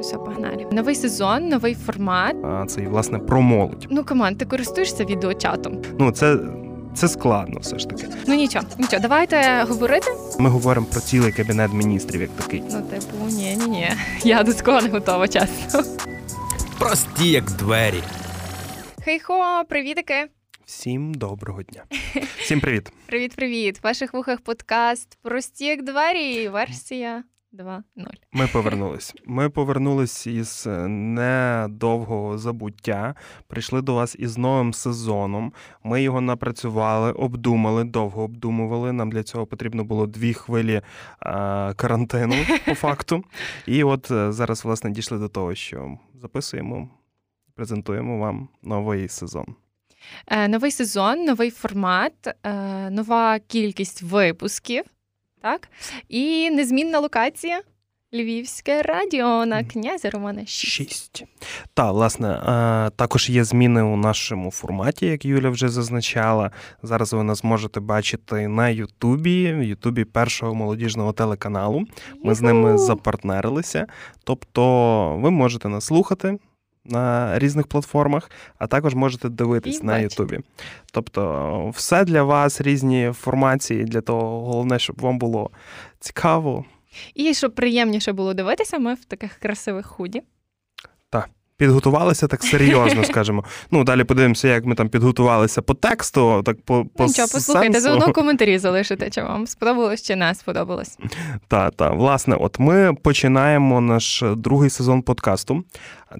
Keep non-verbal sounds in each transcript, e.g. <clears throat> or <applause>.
Все, погнали. Новий сезон, новий формат. А це і власне про молодь. Ну, команд, ти користуєшся відеочатом? Ну це. Це складно, все ж таки. Ну нічого, нічого, давайте говорити. Ми говоримо про цілий кабінет міністрів, як такий. Ну, типу, ні, ні, ні. Я до такого не готова, чесно. Прості, як двері. Хей-хо, привітики. Всім доброго дня. Всім привіт. <laughs> Привіт, привіт. В ваших вухах подкаст Прості як двері. Версія 2.0. Ми повернулись. Ми повернулись із е, недовгого забуття. Прийшли до вас із новим сезоном. Ми його напрацювали, обдумали, довго обдумували. Нам для цього потрібно було дві хвилі а, карантину, по <laughs> факту. І от е, зараз, власне, дійшли до того, що записуємо, презентуємо вам новий сезон. Е, новий сезон, новий формат, е, нова кількість випусків, так? І незмінна локація. Львівське радіо на князя Романа 6. Шість. Та, власне, також є зміни у нашому форматі, як Юля вже зазначала. Зараз ви нас можете бачити на Ютубі, в Ютубі першого молодіжного телеканалу. Ми з ними запартнерилися. Тобто ви можете нас слухати на різних платформах, а також можете дивитись І на. Ютубі. Тобто, все для вас, різні формації, для того, головне, щоб вам було цікаво. І щоб приємніше було дивитися, ми в таких красивих худі. Підготувалися так серйозно, <laughs> скажімо. Ну, далі подивимося, як ми там підготувалися по тексту, так по, по Ну, Нічого, послухайте, заодно <laughs> коментарі залишите, чи вам сподобалось чи не сподобалось. Та, та. Власне, от ми починаємо наш другий сезон подкасту.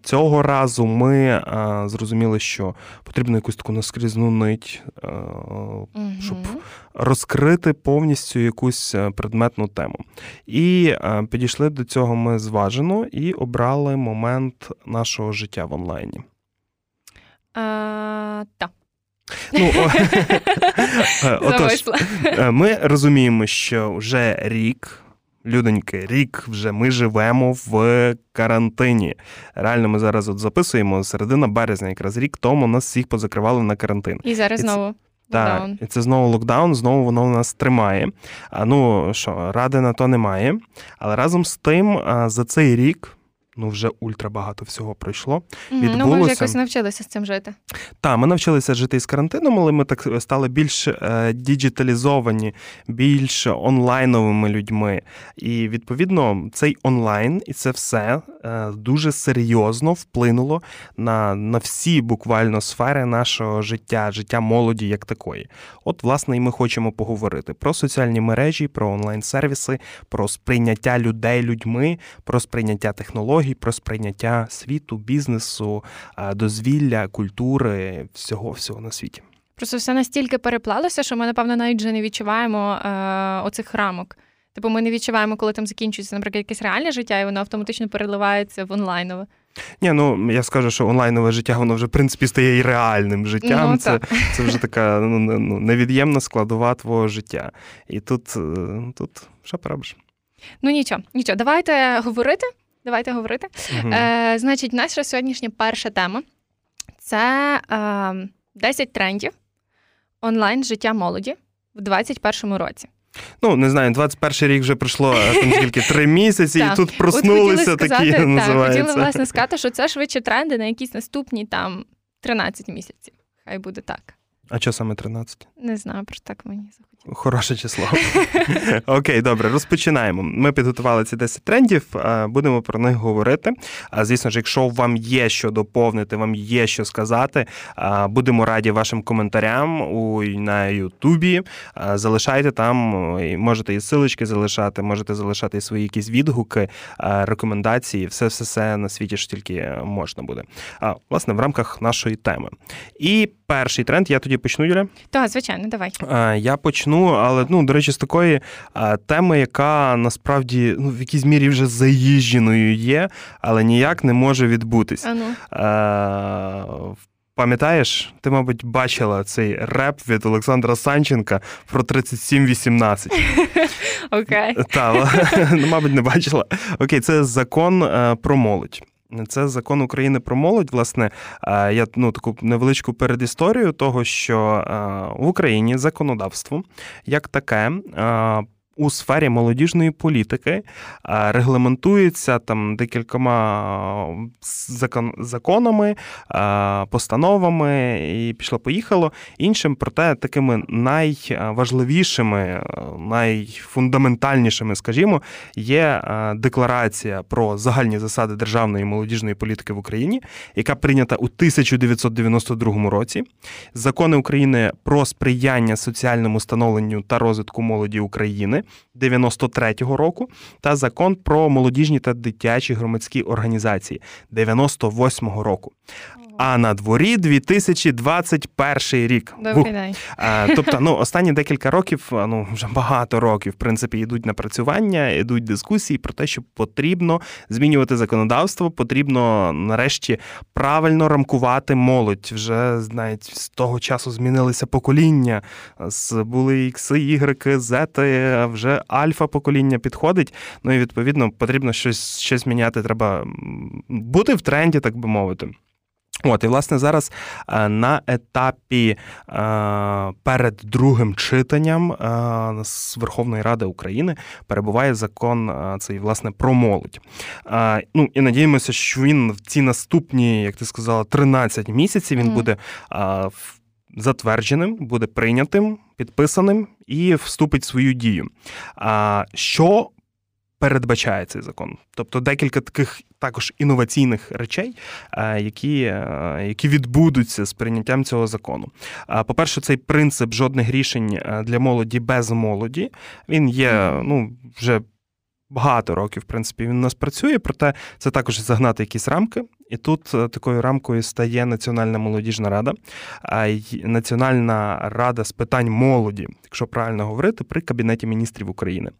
Цього разу ми а, зрозуміли, що потрібно якусь таку наскрізну нить, а, щоб розкрити повністю якусь е, предметну тему. І е, підійшли до цього ми зважено і обрали момент нашого життя в онлайні. А, та, Ну, <laughs> отож, е, ми розуміємо, що вже рік. Людоньки, рік вже ми живемо в карантині. Реально, ми зараз от записуємо середина березня, якраз рік тому нас всіх позакривали на карантин. І зараз І знову. Так, і це знову локдаун, знову воно нас тримає. А ну що, ради на то немає. Але разом з тим, за цей рік. Ну, вже ультра багато всього пройшло. Мгм, Ну, ми вже якось навчилися з цим жити. Та, ми навчилися жити із карантином, але ми так стали більш е, діджиталізовані, більш онлайновими людьми. І відповідно цей онлайн і це все е, дуже серйозно вплинуло на, на всі буквально сфери нашого життя, життя молоді як такої. От, власне, і ми хочемо поговорити про соціальні мережі, про онлайн-сервіси, про сприйняття людей людьми, про сприйняття технологій, про сприйняття світу, бізнесу, е, дозвілля, культури, всього всього на світі. Просто все настільки переплалося, що ми, напевно, навіть вже не відчуваємо е, оцих рамок. Типу, ми не відчуваємо, коли там закінчується, наприклад, якесь реальне життя, і воно автоматично переливається в онлайнове. Ні, ну я скажу, що онлайнове життя воно вже в принципі стає і реальним життям. Ну, це, так. це вже така ну, ну, невід'ємна складова твого життя. І тут, е, тут що поробиш? Ну нічого, нічого, давайте говорити. Давайте говорити. Мгм. Е, значить, наша сьогоднішня перша тема це е, 10 трендів онлайн життя молоді в 2021 році. Ну, не знаю, 21 рік вже пройшло там скільки три місяці, і тут От проснулися такі сказати, так, називаються. хотіли власне сказати, що це швидше тренди на якісь наступні там 13 місяців. Хай буде так. А що саме 13? Не знаю, просто так мені захотілося. Хороше число. <laughs> Окей, добре, розпочинаємо. Ми підготували ці 10 трендів, е, будемо про них говорити. А звісно ж, якщо вам є що доповнити, вам є що сказати, будемо раді вашим коментарям у на Ютубі. Залишайте там, е, можете і силочки залишати, можете залишати і свої якісь відгуки, рекомендації, все, все, все на світі що тільки можна буде. А власне в рамках нашої теми. І перший тренд, я тоді почну, Юля. Так, звичайно, давай. Я почну, але ну, до речі, з такої теми, яка насправді ну, в якійсь мірі вже заїждженою є, але ніяк не може відбутись. А ну. Е, Пам'ятаєш, ти, мабуть, бачила цей реп від Олександра Санченка про 3718. <laughs> Окей. Та, <laughs> ну, мабуть, не бачила. Окей, це закон е, про молодь. Це закон України про молодь. Власне, е, я ну таку невеличку передісторію того, що е, в Україні законодавство як таке. Е, у сфері молодіжної політики регламентується там декількома закон, законами, постановами і пішло-поїхало. Іншим, проте такими найважливішими, найфундаментальнішими, скажімо, є декларація про загальні засади державної молодіжної політики в Україні, яка прийнята у 1992 році. Закони України про сприяння соціальному становленню та розвитку молоді України 93-го року та закон про молодіжні та дитячі громадські організації 98-го року. А на дворі 2021 рік. Добрий день. Тобто, ну останні декілька років, ну вже багато років, в принципі, йдуть напрацювання, йдуть дискусії про те, що потрібно змінювати законодавство, потрібно нарешті правильно рамкувати молодь. Вже навіть з того часу змінилися покоління. Були ікси, ігреки, зети, вже альфа покоління підходить. Ну і відповідно потрібно щось щось міняти. Треба бути в тренді, так би мовити. От, і власне зараз е, на етапі е, перед другим читанням е, з Верховної Ради України перебуває закон цей власне про молодь. Ну і надіємося, що він в ці наступні, як ти сказала, 13 місяців він буде затвердженим, буде прийнятим, підписаним і вступить в свою дію. Що передбачає цей закон. Тобто декілька таких також інноваційних речей, е, які е, які відбудуться з прийняттям цього закону. По-перше, цей принцип жодних рішень е, для молоді без молоді. Він є ну, вже багато років, в принципі, він у нас працює, проте це також загнати якісь рамки. І тут е, такою рамкою стає Національна молодіжна рада, Національна рада з питань молоді, якщо правильно говорити, при Кабінеті міністрів України.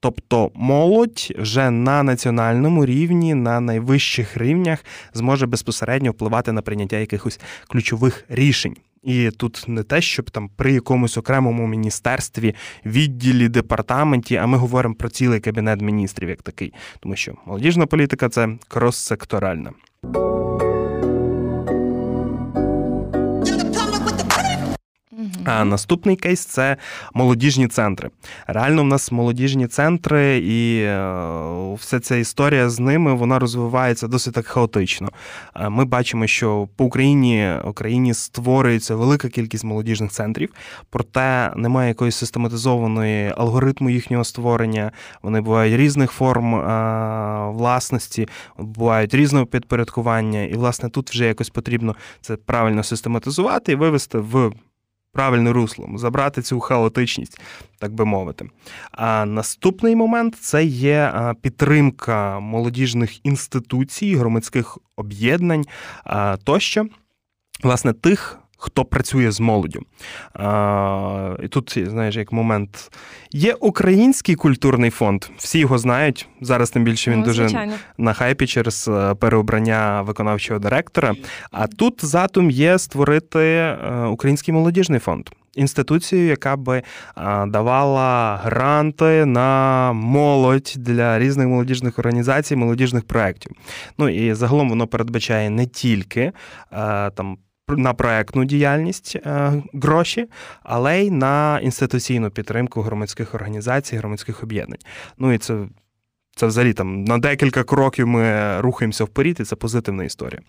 Тобто молодь вже на національному рівні, на найвищих рівнях зможе безпосередньо впливати на прийняття якихось ключових рішень. І тут не те, щоб там при якомусь окремому міністерстві, відділі, департаменті, а ми говоримо про цілий кабінет міністрів як такий, тому що молодіжна політика це крос-секторальна. А наступний кейс це молодіжні центри. Реально, в нас молодіжні центри, і е, вся ця історія з ними вона розвивається досить так хаотично. Ми бачимо, що по Україні Україні створюється велика кількість молодіжних центрів, проте немає якоїсь систематизованої алгоритму їхнього створення. Вони бувають різних форм власності, бувають різного підпорядкування, і власне тут вже якось потрібно це правильно систематизувати і вивести в правильне русло, забрати цю хаотичність, так би мовити. А наступний момент це є підтримка молодіжних інституцій, громадських об'єднань тощо, власне, тих хто працює з молоддю. А, І тут, знаєш, як момент. Є український культурний фонд, всі його знають. Зараз тим більше він ну, дуже на хайпі через е, переобрання виконавчого директора. А тут задум є створити е, український молодіжний фонд. Інституцію, яка би е, давала гранти на молодь для різних молодіжних організацій, молодіжних проєктів. Ну і загалом воно передбачає не тільки там на проектну діяльність е, гроші, але й на інституційну підтримку громадських організацій, громадських об'єднань. Ну і це. Це взагалі там на декілька кроків ми рухаємося вперед, і це позитивна історія.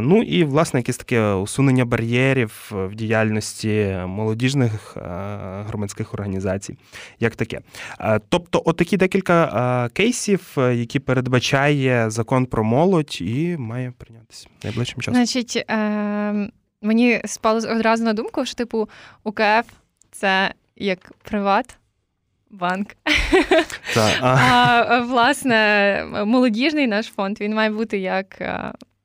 Ну і, власне, якесь таке усунення бар'єрів в діяльності молодіжних громадських організацій, як таке. Тобто, отакі декілька кейсів, які передбачає закон про молодь, і має прийнятися найближчим часом. Значить, е- мені спало одразу на думку, що типу УКФ це як приват банк. Так. А власне, молодіжний наш фонд він має бути як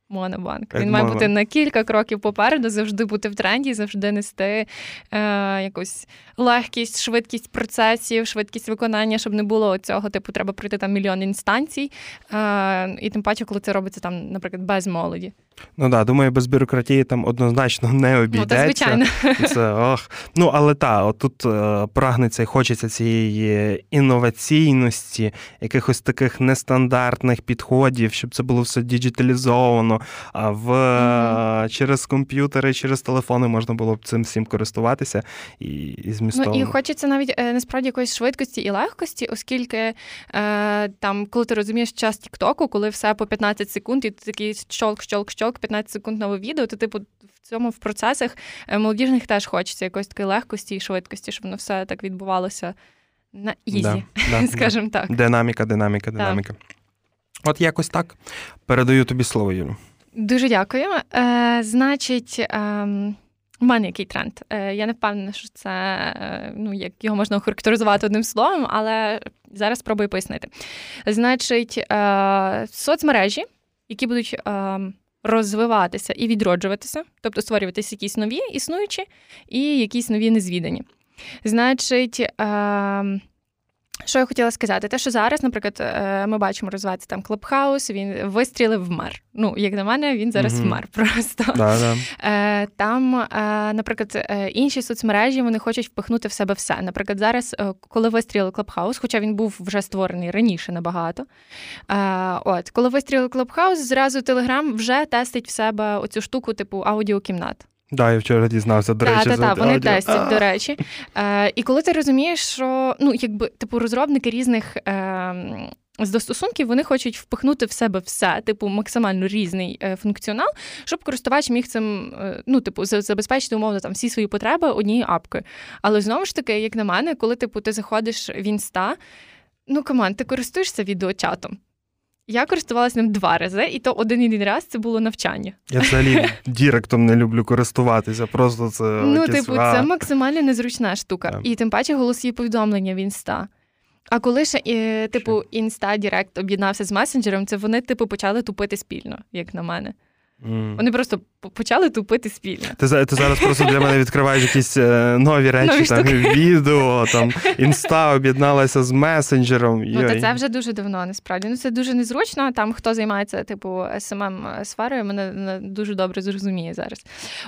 Монобанк. Він має бути на кілька кроків попереду, завжди бути в тренді, завжди нести е, якусь легкість, швидкість процесів, швидкість виконання, щоб не було цього, типу, треба пройти там мільйон інстанцій. Е, І тим паче, коли це робиться там, наприклад, без молоді. Ну да, думаю, без бюрократії там однозначно не обійдеться. Ну, звичайно. <laughs> Це, ох. Ну, але так, отут е, прагнеться і хочеться цієї інноваційності, якихось таких нестандартних підходів, щоб це було все діджиталізовано, а в mm-hmm. через комп'ютери, через телефони можна було б цим всім користуватися і, і змістовно. Ну, і хочеться навіть е, насправді якоїсь швидкості і легкості, оскільки е, там, коли ти розумієш час Тіктоку, коли все по 15 секунд, і ти такий щолк, щолк, щолк, 15 секунд нове відео, то типу в цьому в процесах е, молодіжних теж хочеться якоїсь такої легкості і швидкості, щоб воно все так відбувалося на easy, да, <laughs> да, скажімо так. Динаміка, динаміка, динаміка. От якось так. Передаю тобі слово, Юлю. Дуже дякую. Е, Значить, е, у мене який тренд. Е, Я не впевнена, що це е, ну, як його можна охарактеризувати одним словом, але зараз спробую пояснити. Значить, соцмережі, які будуть. Розвиватися і відроджуватися, тобто створюватися якісь нові існуючі і якісь нові незвідані. Значить, е, що я хотіла сказати? Те, що зараз, наприклад, е, ми бачимо розвиватися там Клабхаус, він вистрілив вмер. Ну, як на мене, він зараз mm-hmm. вмер просто. Да, да. Е, там, наприклад, інші соцмережі вони хочуть впихнути в себе все. Наприклад, зараз, коли вистрілив Клабхаус, хоча він був вже створений раніше набагато. От, коли вистрілив Клабхаус, зразу Телеграм вже тестить в себе оцю штуку, типу аудіокімнат. Да, я вчора дізнався, до речі, Так, так, вони тестять, до речі. Е, І коли ти розумієш, що ну, якби типу розробники різних. Е, з достосунків вони хочуть впихнути в себе все, типу, максимально різний е, функціонал, щоб користувач міг цим, е, ну, типу, забезпечити умовно там всі свої потреби однією апкою. Але знову ж таки, як на мене, коли типу ти заходиш в інста, ну команд, ти користуєшся відеочатом. Я користувалася ним два рази, і то один єдиний раз це було навчання. Я взагалі діректом не люблю користуватися. Просто це ну, якісь... типу, це максимально незручна штука. Yeah. І тим паче голосові повідомлення в інста. А коли ще і, типу інста Direct об'єднався з месенджером, це вони типу почали тупити спільно, як на мене. Mm. Вони просто почали тупити спільно. Ти ти зараз просто для мене відкриваєш якісь е, нові речі, нові там відео, там інста об'єдналася з месенджером. Ну, та це вже дуже давно, насправді. Ну це дуже незручно. Там хто займається типу SMM сферою, мене дуже добре зрозуміє зараз.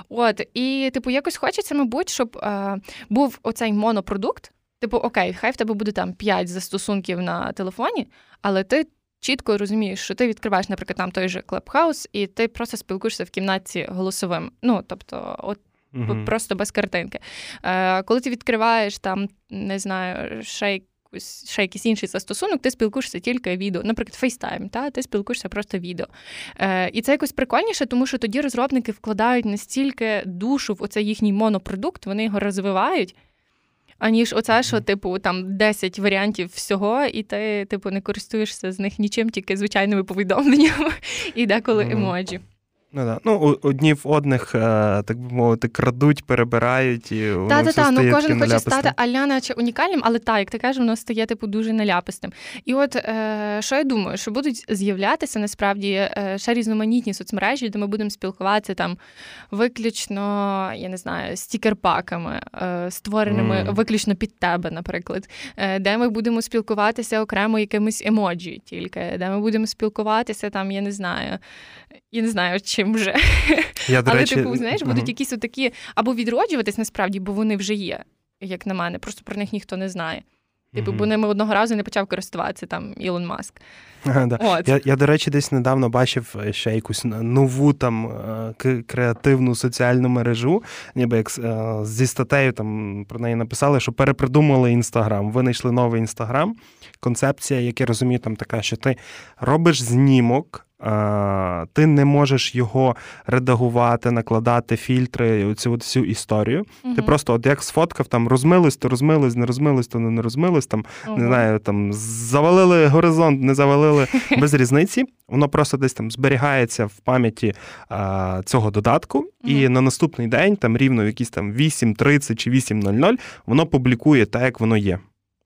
От і типу, якось хочеться, мабуть, щоб е, був оцей монопродукт. Типу, окей, хай в тебе буде там 5 застосунків на телефоні, але ти чітко розумієш, що ти відкриваєш, наприклад, там той же Clubhouse, і ти просто спілкуєшся в кімнаті голосовим. Ну, тобто, от. uh Просто без картинки. Е, Коли ти відкриваєш там, не знаю, ще якийсь, ще якийсь інший застосунок, ти спілкуєшся тільки відео, наприклад, FaceTime, та ти спілкуєшся просто відео. Е, І це якось прикольніше, тому що тоді розробники вкладають настільки душу в оцей їхній монопродукт, вони його розвивають аніж оце, що, типу, там 10 варіантів всього, і ти, типу, не користуєшся з них нічим, тільки звичайними повідомленнями <laughs> і деколи емоджі. Ну да. Ну, одні в одних, е, так би мовити, крадуть, перебирають і та, та, та, ну кожен хоче стати аля наче унікальним, але так, як ти кажеш, воно стає типу дуже наляпистим. І от е, що я думаю, що будуть з'являтися насправді е, ще різноманітні соцмережі, де ми будемо спілкуватися там виключно, я не знаю, стікерпаками, е, створеними mm. виключно під тебе, наприклад, е, де ми будемо спілкуватися окремо якимись емоджі, тільки де ми будемо спілкуватися там, я не знаю, я не знаю, чим вже. Я, до Але, речі... типу, знаєш, будуть якісь такі або відроджуватись насправді, бо вони вже є, як на мене. Просто про них ніхто не знає. Типу, бо ними одного разу не почав користуватися там Ілон Маск. Да. От. Я, я, до речі, десь недавно бачив е, ще якусь нову там е, креативну соціальну мережу, ніби як е, зі статтею там про неї написали, що перепридумали інстаграм. Винайшли новий інстаграм. Концепція, як я розумію, там така, що ти робиш знімок. Ти не можеш його редагувати, накладати фільтри, цю всю історію. uh Ти просто, от як сфоткав, там розмилось, то розмилось, не розмилось, то не розмилось. Там uh не знаю, там завалили горизонт, не завалили <laughs> без різниці. Воно просто десь там зберігається в пам'яті а, цього додатку, uh і на наступний день, там рівно якісь там 8.30 чи 8.00, воно публікує так, як воно є.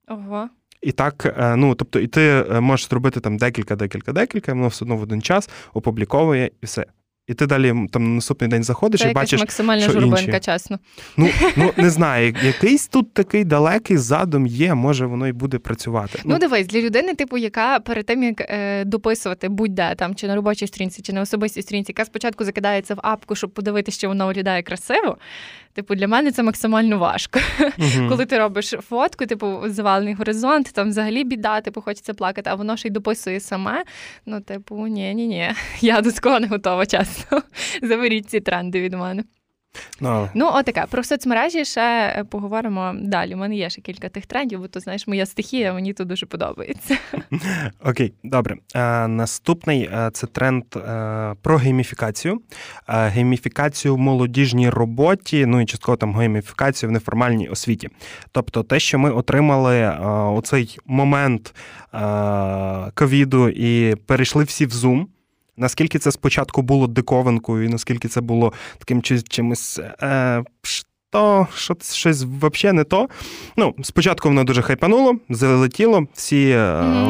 Ого. І так, е, ну тобто, і ти е, можеш зробити там декілька, декілька, декілька, воно все одно в один час опубліковує і все. і ти далі там на наступний день заходиш Це і бачиш. максимальна що журбинка, інші. чесно. Ну, ну не знаю, якийсь тут такий далекий задум є, може воно і буде працювати. Ну, дивись, для людини, типу, яка перед тим як е, дописувати будь-де там чи на робочій сторінці, чи на особистій сторінці, яка спочатку закидається в апку, щоб подивитися, що воно виглядає красиво. Типу, для мене це максимально важко. Мгм. Коли ти робиш фотку, типу, завалений горизонт, там взагалі біда, типу, хочеться плакати, а воно ще й дописує саме. Ну, типу, ні, ні, ні. Я до такого не готова, чесно. Заберіть ці тренди від мене. Ну, але- Ну, отаке. Про соцмережі ще поговоримо далі. У мене є ще кілька тих трендів, бо то знаєш, моя стихія, мені то дуже подобається. <laughs> Окей, добре. Е, наступний е, це тренд е, про гейміфікацію. Гейміфікацію в молодіжній роботі, ну і частково там гейміфікацію в неформальній освіті. Тобто те, що ми отримали у цей момент ковіду і перейшли всі в Zoom. Наскільки це спочатку було диковинкою, і наскільки це було таким чи- чимось. Е, то що щось взагалі не то. Ну, спочатку воно дуже хайпануло, залетіло, всі,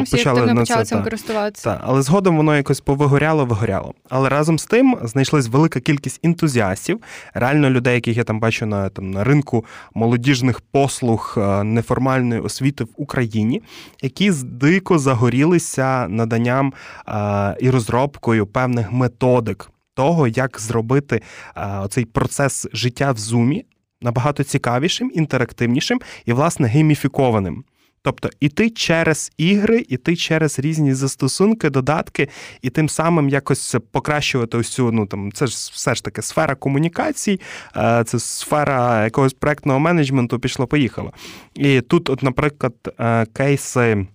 Всі почали на почали це. цим та. користуватися. Та, але згодом воно якось повигоряло, вигоряло. Але разом з тим знайшлась велика кількість ентузіастів, реально людей, яких я там бачу на там на ринку молодіжних послуг е, неформальної освіти в Україні, які дико загорілися наданням е, і розробкою певних методик того, як зробити е, оцей процес життя в зумі набагато цікавішим, інтерактивнішим і, власне, гейміфікованим. Тобто іти через ігри, іти через різні застосунки, додатки, і тим самим якось покращувати цю, ну там це ж все ж таки сфера комунікацій, е, це сфера якогось проектного менеджменту пішло-поїхало. І тут, от, наприклад, е, кейси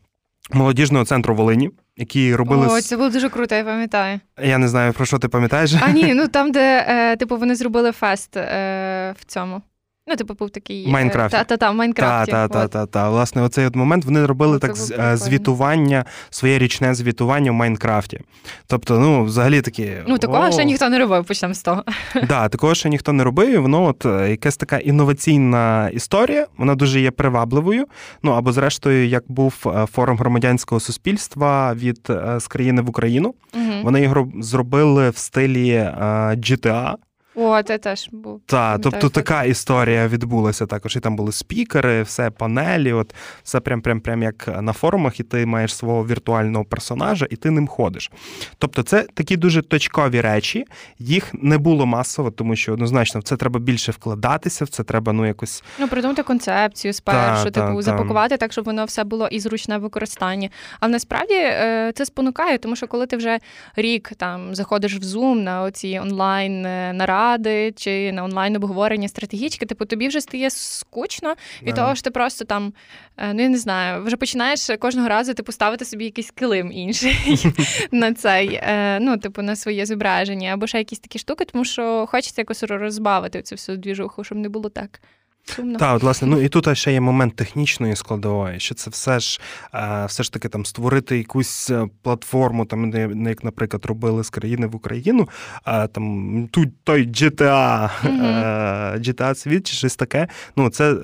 молодіжного центру Волині. Які робили О, це було дуже круто, я пам'ятаю. я не знаю про що ти пам'ятаєш. А ні, ну <laughs> там, де е, типу вони зробили фест е, в цьому. Ну, типу, був такий. В Майнкрафті. Та, та, та, Майнкрафті. та, та, та, та. Власне, оцей от момент вони робили Ну, так е, звітування, своє річне звітування в Майнкрафті. Тобто, ну, взагалі такі. Ну, такого ще ніхто не робив, почнемо з того. Да, такого ще ніхто не робив. і Воно от е, якась така інноваційна історія, вона дуже є привабливою. Ну або зрештою, як був е, форум громадянського суспільства від е, з країни в Україну. Вони його зробили в стилі е, GTA. О, це теж був. Та, тобто так. така історія відбулася також. І там були спікери, все панелі, от все прям, прям, прям як на форумах, і ти маєш свого віртуального персонажа, і ти ним ходиш. Тобто, це такі дуже точкові речі. Їх не було масово, тому що однозначно в це треба більше вкладатися, в це треба ну якось Ну, придумати концепцію спершу, Та, типу, та. запакувати так, щоб воно все було і зручне в використанні. Але насправді е, це спонукає, тому що коли ти вже рік там заходиш в Zoom на оці онлайн е, наради чи на онлайн обговорення стратегічки, типу тобі вже стає скучно від Да. того, що ти просто там, е, ну я не знаю, вже починаєш кожного разу типу ставити собі якийсь килим інший <laughs> на цей, е, ну, типу, на своє зображення, або ще якісь такі штуки, тому що хочеться якось розбавити цю всю двіжуху, щоб не було так. Сумно. Так, от, власне, ну і тут ще є момент технічної складової, що це все ж е, все ж таки там створити якусь е, платформу, там як, наприклад, робили з країни в Україну, а там тут той GTA, mm-hmm. GTA світ чи щось таке. Ну це.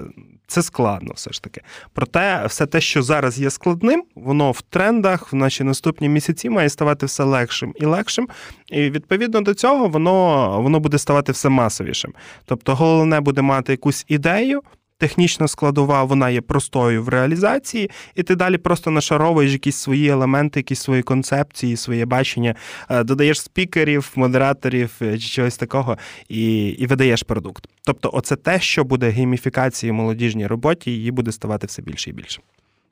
Це складно все ж таки. Проте, все те, що зараз є складним, воно в трендах в наші наступні місяці має ставати все легшим і легшим. І відповідно до цього воно, воно буде ставати все масовішим. Тобто, головне буде мати якусь ідею. Технічна складова, вона є простою в реалізації, і ти далі просто нашаровуєш якісь свої елементи, якісь свої концепції, своє бачення, е, додаєш спікерів, модераторів е, чи чогось такого, і, і видаєш продукт. Тобто, оце те, що буде гейміфікації молодіжній роботі, її буде ставати все більше і більше.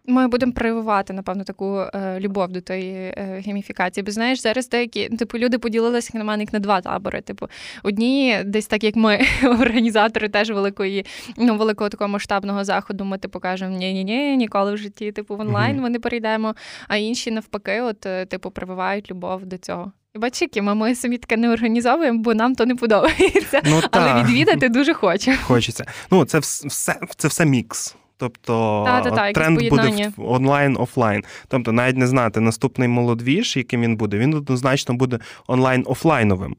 Ми будемо прививати, напевно, таку е, любов до тої е, гейміфікації. Бо знаєш, зараз деякі типу люди поділилися на мене як на два табори. Типу, одні, десь так як ми, <laughs> організатори теж великої, ну великого такого масштабного заходу. Ми типу кажемо, ні, ні, ні, ніколи в житті, типу, в онлайн Мгм. ми не перейдемо. А інші навпаки, от е, типу, прививають любов до цього. І бачиш, які ми, ми самі таке не організовуємо, бо нам то не подобається. Ну, Але та. відвідати дуже хочемо. Хочеться. Ну, це все, це все мікс. Тобто Та-та-та, тренд буде онлайн, офлайн. Тобто, навіть не знати наступний молодвіж, яким він буде, він однозначно буде онлайн офлайновим.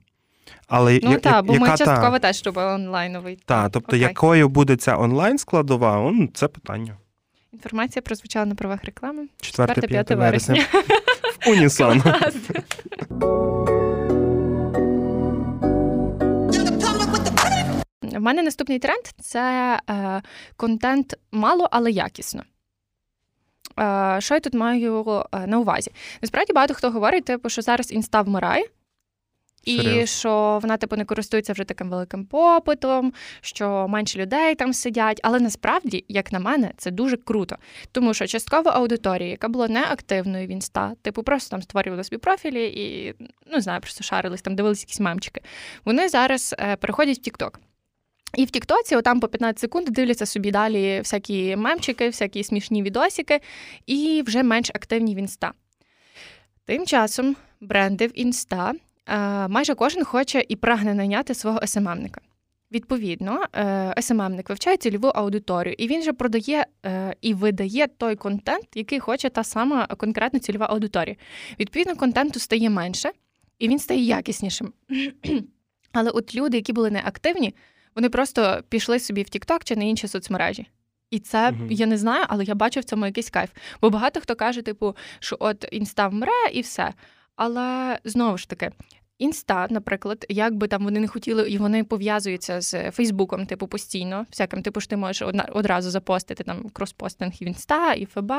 Але Ну я- так, бо яка ми та- частково теж робили онлайновий. Та, тобто, Окей. якою буде ця онлайн складова, он, це питання. Інформація прозвучала на правах реклами. 4-5 4-5 вересня. вересня. В унісон. <laughs> В мене наступний тренд це е, контент мало, але якісно. Е, що я тут маю е, на увазі? Насправді багато хто говорить, типу, що зараз інста вмирає. І Серйозно? що вона, типу, не користується вже таким великим попитом, що менше людей там сидять. Але насправді, як на мене, це дуже круто. Тому що часткова аудиторія, яка була неактивною в інста, типу, просто там створювали собі профілі і ну, знаю, просто шарились, там дивились якісь мемчики. Вони зараз е, переходять в Тікток. І в Тіктоці, отам по 15 секунд, дивляться собі далі всякі мемчики, всякі смішні відосики, і вже менш активні в інста. Тим часом бренди в інста е, майже кожен хоче і прагне найняти свого SMM ника. Відповідно, е, SMM ник вивчає цільову аудиторію, і він же продає е, і видає той контент, який хоче та сама конкретна цільова аудиторія. Відповідно, контенту стає менше, і він стає якіснішим. <clears throat> Але от люди, які були неактивні, вони просто пішли собі в TikTok чи на інші соцмережі. І це Мгм. я не знаю, але я бачу в цьому якийсь кайф. Бо багато хто каже, типу, що от інста вмре і все. Але знову ж таки, інста, наприклад, як би там вони не хотіли, і вони пов'язуються з Фейсбуком, типу, постійно, всяким, типу, ж ти можеш одразу запостити там кроспостинг і в інста, і ФБ,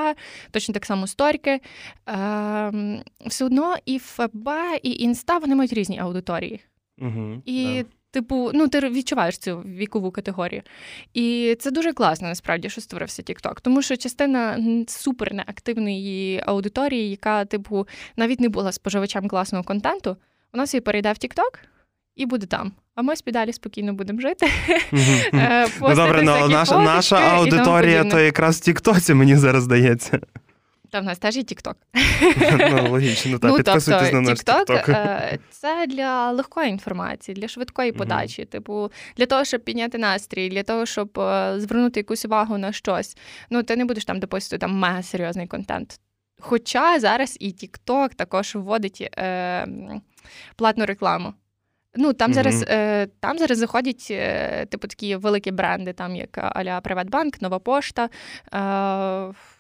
точно так само сторіки. Ем, все одно і ФБ, і інста вони мають різні аудиторії. Угу, І, типу, ну, ти відчуваєш цю вікову категорію. І це дуже класно, насправді, що створився TikTok. Тому що частина супер неактивної аудиторії, яка, типу, навіть не була споживачем класного контенту, вона собі перейде в TikTok і буде там. А ми собі далі спокійно будемо жити. е, Ну добре, ну, наша, наша аудиторія то якраз в Тіктоці, мені зараз здається. Та в нас теж є TikTok. <laughs> Ну, логічно, так. ну, Підписуйтесь тобто, на наш Тікток. е, це для легкої інформації, для швидкої подачі, типу, для того, щоб підняти настрій, для того, щоб е, звернути якусь увагу на щось. Ну, ти не будеш там допустити там мега серйозний контент. Хоча зараз і TikTok також вводить е, платну рекламу. Ну, там Мгм. зараз е, там зараз заходять е, типу такі великі бренди, там як Аля Приватбанк, Нова Пошта. Е,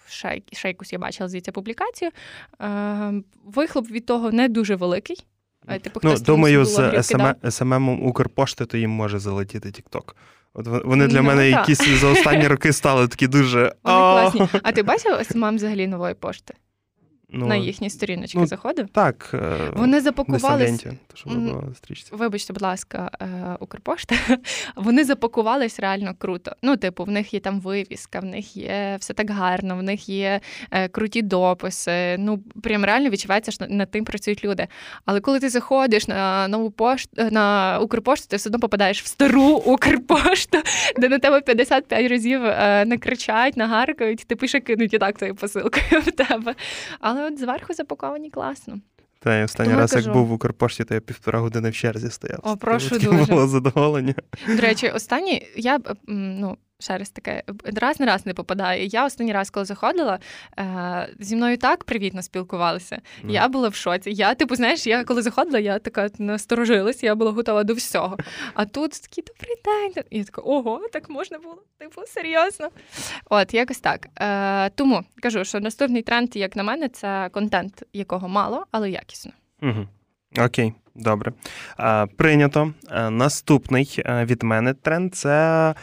ще, ще якусь я бачила звідси публікацію. Е, вихлоп від того не дуже великий. Е, Типу, Ну, думаю, з. SMM Укрпошти, то їм може залетіти Тікток. От вони для Ну, мене та. якісь за останні роки стали такі дуже. Вони класні. А ти бачив SMM взагалі нової пошти? Ну, на їхні сторіночки ну, заходив? Так. е, Вони запакувались. то, що стрічці. Вибачте, будь ласка, е, Укрпошта. <laughs> Вони запакувались реально круто. Ну, типу, в них є там вивіска, в них є все так гарно, в них є е, круті дописи. Ну, прям реально відчувається, що над тим працюють люди. Але коли ти заходиш на нову пошту, на Укрпошту, ти все одно попадаєш в стару <laughs> Укрпошту, де на тебе 55 разів накричають, нагаркають, ти пише кинуть і так твою посилкою в тебе. Але от зверху запаковані класно. Та я останній Тому раз, кажу. як був в Укрпошті, то я півтора години в черзі стояв. О, прошу Тому, дуже. було задоволення. До речі, останній я ну. Ще раз таке, раз на раз не попадає. Я останній раз, коли заходила, е, зі мною так привітно спілкувалися. Ну. Я була в шоці. Я, типу, знаєш, я коли заходила, я така насторожилась, я була готова до всього. А тут такий добрий день. І я така, ого, так можна було? Типу, серйозно. От, якось так. Е, тому кажу, що наступний тренд, як на мене, це контент, якого мало, але якісно. Угу. Окей, добре. А, прийнято. Наступний від мене тренд це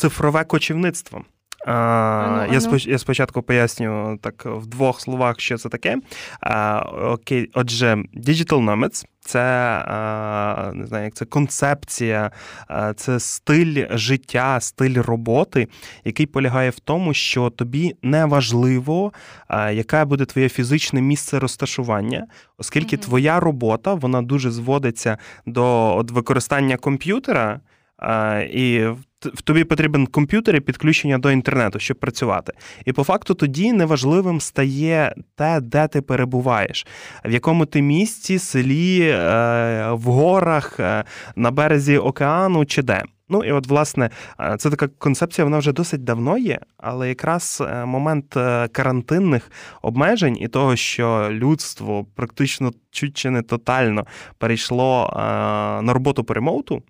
цифрове кочівництво. А, Ану, я, ану. споч- я спочатку поясню так в двох словах, що це таке. А, окей, отже, Digital Nomads – це а, не знаю, як це концепція, а, це стиль життя, стиль роботи, який полягає в тому, що тобі не важливо, а, яке буде твоє фізичне місце розташування, оскільки Мгм. твоя робота вона дуже зводиться до от, використання комп'ютера. І в тобі потрібен комп'ютер і підключення до інтернету, щоб працювати. І по факту тоді неважливим стає те, де ти перебуваєш, в якому ти місці, селі, е, в горах, е, на березі океану чи де. Ну і от, власне, е, це така концепція, вона вже досить давно є, але якраз момент карантинних обмежень і того, що людство практично чуть чи не тотально перейшло на роботу по ремоуту.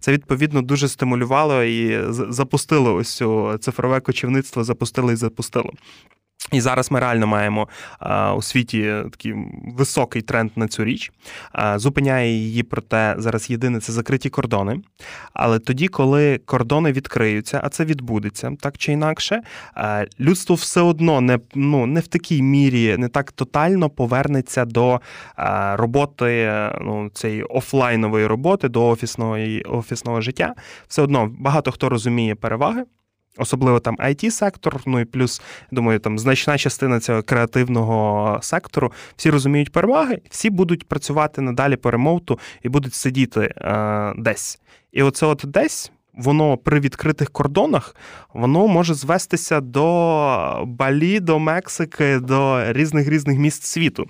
Це відповідно дуже стимулювало і запустило ось цю цифрове кочівництво, запустило і запустило. І зараз ми реально маємо а, у світі такий високий тренд на цю річ. А, зупиняє її, проте зараз єдине це закриті кордони. Але тоді, коли кордони відкриються, а це відбудеться так чи інакше, а, людство все одно не ну, не в такій мірі, не так тотально повернеться до роботи, ну, цієї офлайнової роботи, до офісного, офісного життя. Все одно багато хто розуміє переваги. Особливо там it сектор ну і плюс, думаю, там значна частина цього креативного сектору. Всі розуміють переваги, всі будуть працювати надалі по ремоуту і будуть сидіти е, десь. І оце от десь воно при відкритих кордонах воно може звестися до Балі, до Мексики, до різних різних міст світу.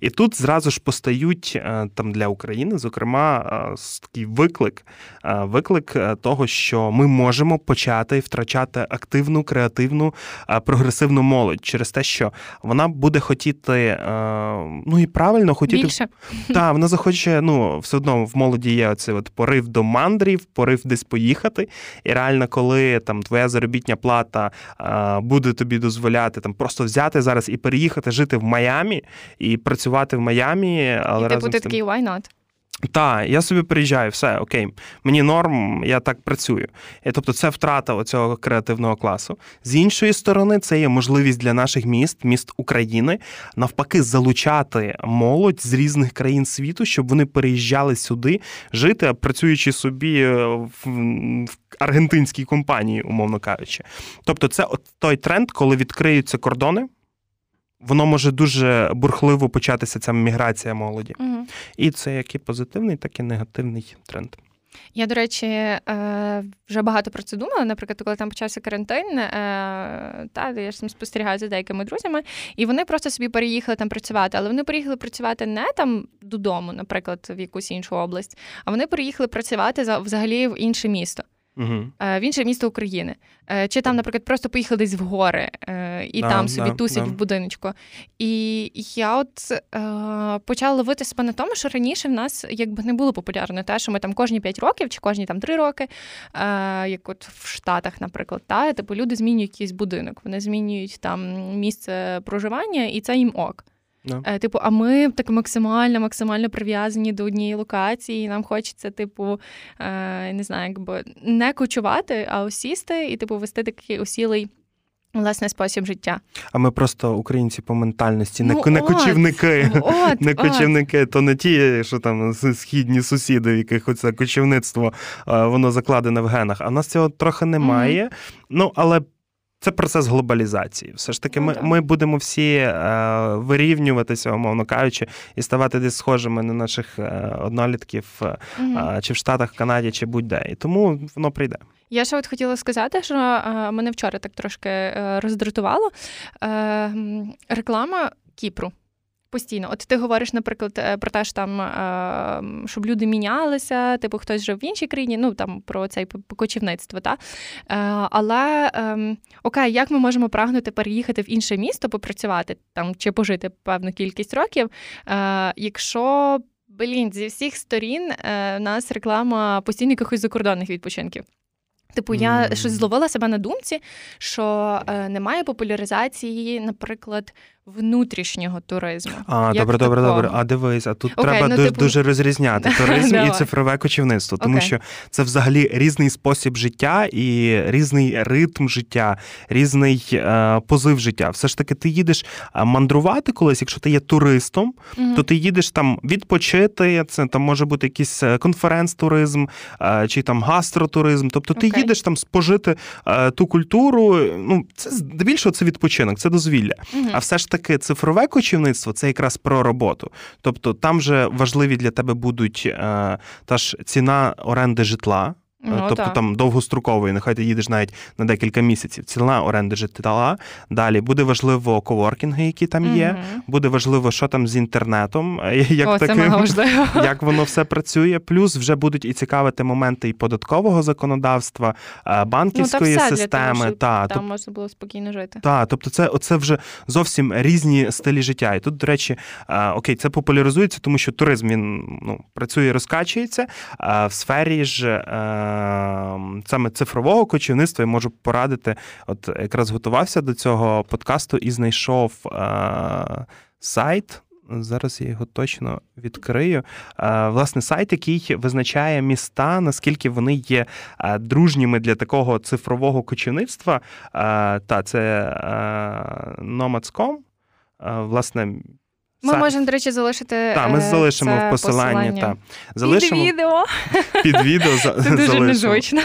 І тут зразу ж постають е, там для України, зокрема, е, такий виклик, е, виклик того, що ми можемо почати втрачати активну, креативну, прогресивну молодь через те, що вона буде хотіти, ну і правильно хотіти Більше. Так, вона захоче, ну все одно в молоді є оцей от порив до мандрів, порив десь поїхати поїхати. І реально, коли там твоя заробітня плата а, буде тобі дозволяти там просто взяти зараз і переїхати жити в Майамі і працювати в Майамі, але і, разом буде з тим... такий why not? Так, я собі приїжджаю, все окей, мені норм, я так працюю. І, Тобто, це втрата оцього креативного класу. З іншої сторони, це є можливість для наших міст, міст України, навпаки, залучати молодь з різних країн світу, щоб вони переїжджали сюди жити, працюючи собі е, в аргентинській компанії, умовно кажучи. Тобто, це от той тренд, коли відкриються кордони воно може дуже бурхливо початися ця міграція молоді. Угу. І це як і позитивний, так і негативний тренд. Я, до речі, е, вже багато про це думала. Наприклад, коли там почався карантин, е, та я ж спостерігаю за деякими друзями, і вони просто собі переїхали там працювати, але вони переїхали працювати не там додому, наприклад, в якусь іншу область, а вони переїхали працювати взагалі в інше місто. Угу. В інше місто України. Е, чи там, наприклад, просто поїхали десь в гори е, і да, там собі да, тусять да. в будиночку. І я от е, почала ловити себе на тому, що раніше в нас якби не було популярно те, що ми там кожні 5 років чи кожні там 3 роки, е, як от в Штатах, наприклад, та, типу люди змінюють якийсь будинок, вони змінюють там місце проживання, і це їм ок. No. Е, типу, а ми так максимально, максимально прив'язані до однієї локації. і Нам хочеться, типу, е, не знаю, якби не кочувати, а осісти і типу вести такий осілий. Власне, спосіб життя. А ми просто українці по ментальності, не, ну, не кочівники. <laughs> От, не кочівники, то не ті, що там східні сусіди, в яких оце кочівництво воно закладене в генах. А в нас цього трохи немає. Mm-hmm. Ну, але це процес глобалізації. Все ж таки, ми ну, ми будемо всі е, вирівнюватися, умовно кажучи, і ставати десь схожими на наших е, однолітків е, чи в Штатах, Канаді, чи будь-де. І тому воно прийде. Я ще от хотіла сказати, що е, мене вчора так трошки е, роздратувало. Е, реклама Кіпру. Постійно, от ти говориш, наприклад, е, про те, що там е, щоб люди мінялися, типу хтось жив в іншій країні, ну там про це покочівництво, та? Е, але ем, окей, як ми можемо прагнути переїхати в інше місто, попрацювати там чи пожити певну кількість років, якщо блін, зі всіх сторін нас реклама постійно якихось закордонних відпочинків. Типу, я щось зловила себе на думці, що е, немає популяризації, наприклад, внутрішнього туризму. А, як добре, добре, добре. А дивись, а тут okay, треба ну, дуже, типу... дуже розрізняти <laughs> туризм і цифрове кочівництво, тому okay. що це взагалі різний спосіб життя і різний ритм життя, різний е, позив життя. Все ж таки, ти їдеш е, мандрувати колись, якщо ти є туристом, mm-hmm. то ти їдеш там відпочити. Це там може бути якийсь е, конференц-туризм е, чи там гастротуризм. Тобто ти okay. їдеш там спожити е, ту культуру. Ну, це здебільшого це відпочинок, це дозвілля. Mm-hmm. А все ж таки таки цифрове кочівництво це якраз про роботу. Тобто там же важливі для тебе будуть е, та ж ціна оренди житла. Е, ну, тобто так. там довгостроковий, нехай ти їдеш навіть на декілька місяців. Ціна оренди житла. Далі буде важливо коворкінги, які там є. Угу. Буде важливо, що там з інтернетом, <laughs> е, як О, таким, <laughs> як воно все працює. Плюс вже будуть і цікавити моменти і податкового законодавства, е, банківської ну, системи. Того, та, Там тоб... можна було спокійно жити. Так, тобто, це оце вже зовсім різні стилі життя. І тут, до речі, окей, це популяризується, тому що туризм він ну, працює, розкачується. В сфері ж саме цифрового кочівництва і можу порадити. От якраз готувався до цього подкасту і знайшов е, сайт. Зараз я його точно відкрию. Власне, сайт, який визначає міста, наскільки вони є дружніми для такого цифрового кочівництва. Та це Nomads.com. Власне, ми Са... можемо, до речі, залишити. Так, ми залишимо це в посиланні. посилання. Та. Залишимо... Під відео. Під відео Це дуже залишимо.